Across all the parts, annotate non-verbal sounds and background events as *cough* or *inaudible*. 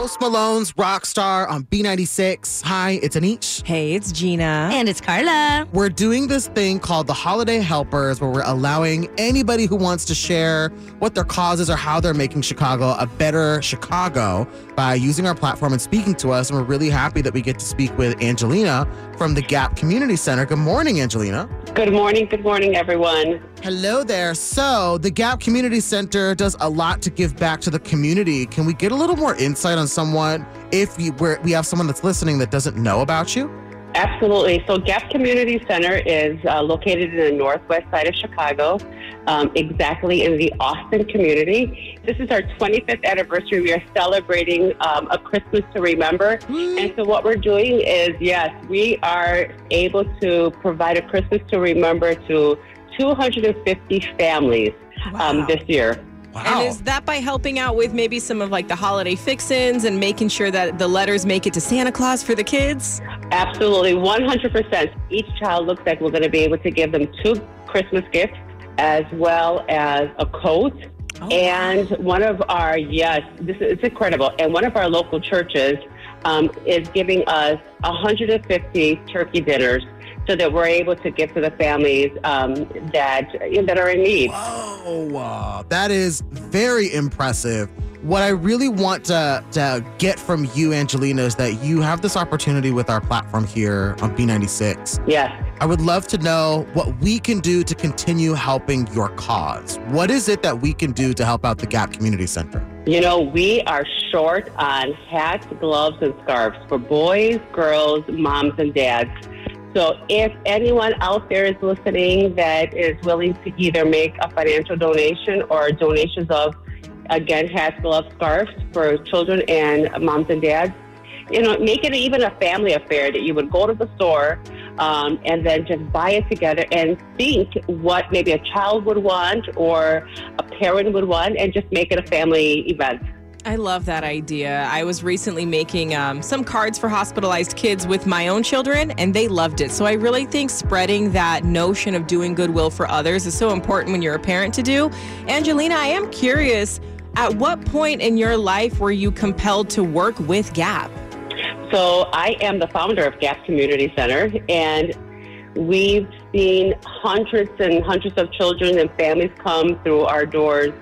Post Malone's Rockstar on B96. Hi, it's Anish. Hey, it's Gina. And it's Carla. We're doing this thing called the Holiday Helpers, where we're allowing anybody who wants to share what their cause is or how they're making Chicago a better Chicago by using our platform and speaking to us. And we're really happy that we get to speak with Angelina from the Gap Community Center. Good morning, Angelina. Good morning. Good morning, everyone. Hello there. So, the Gap Community Center does a lot to give back to the community. Can we get a little more insight on someone if we're, we have someone that's listening that doesn't know about you? Absolutely. So, Gap Community Center is uh, located in the northwest side of Chicago, um, exactly in the Austin community. This is our 25th anniversary. We are celebrating um, a Christmas to remember. And so, what we're doing is, yes, we are able to provide a Christmas to remember to 250 families um, this year. Wow. And is that by helping out with maybe some of like the holiday fix-ins and making sure that the letters make it to Santa Claus for the kids? Absolutely, 100%. Each child looks like we're going to be able to give them two Christmas gifts as well as a coat. and one of our, yes, this is it's incredible. And one of our local churches um, is giving us 150 turkey dinners so that we're able to give to the families um, that, that are in need. Oh, uh, that is very impressive. What I really want to, to get from you, Angelina, is that you have this opportunity with our platform here on B96. Yes. I would love to know what we can do to continue helping your cause. What is it that we can do to help out the Gap Community Center? You know, we are short on hats, gloves, and scarves for boys, girls, moms, and dads. So if anyone out there is listening that is willing to either make a financial donation or donations of, again, hats, gloves, scarves for children and moms and dads, you know, make it even a family affair that you would go to the store um, and then just buy it together and think what maybe a child would want or a parent would want and just make it a family event. I love that idea. I was recently making um, some cards for hospitalized kids with my own children, and they loved it. So I really think spreading that notion of doing goodwill for others is so important when you're a parent to do. Angelina, I am curious at what point in your life were you compelled to work with Gap? So I am the founder of Gap Community Center, and we've seen hundreds and hundreds of children and families come through our doors.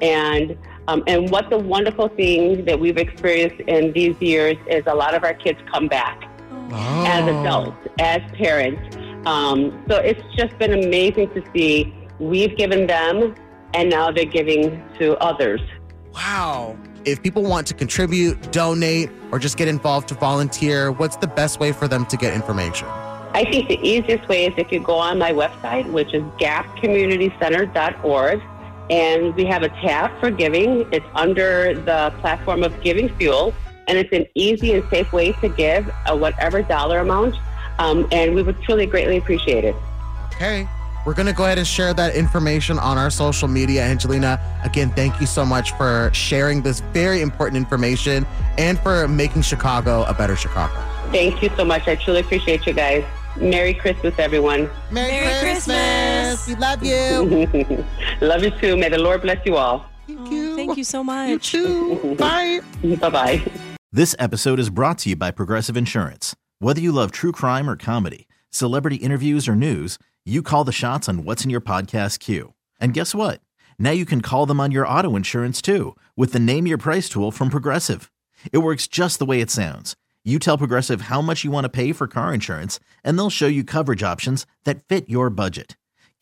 And um, and what the wonderful thing that we've experienced in these years is a lot of our kids come back as adults, as parents. Um, so it's just been amazing to see. We've given them, and now they're giving to others. Wow. If people want to contribute, donate, or just get involved to volunteer, what's the best way for them to get information? I think the easiest way is if you go on my website, which is gapcommunitycenter.org, and we have a tab for giving. It's under the platform of Giving Fuel, and it's an easy and safe way to give a whatever dollar amount, um, and we would truly greatly appreciate it. Okay. We're going to go ahead and share that information on our social media. Angelina, again, thank you so much for sharing this very important information and for making Chicago a better Chicago. Thank you so much. I truly appreciate you guys. Merry Christmas, everyone. Merry, Merry Christmas. We love you. *laughs* Love you too. May the Lord bless you all. Thank oh, you. Thank you so much. You much. too. *laughs* Bye. Bye bye. This episode is brought to you by Progressive Insurance. Whether you love true crime or comedy, celebrity interviews or news, you call the shots on what's in your podcast queue. And guess what? Now you can call them on your auto insurance too with the Name Your Price tool from Progressive. It works just the way it sounds. You tell Progressive how much you want to pay for car insurance, and they'll show you coverage options that fit your budget.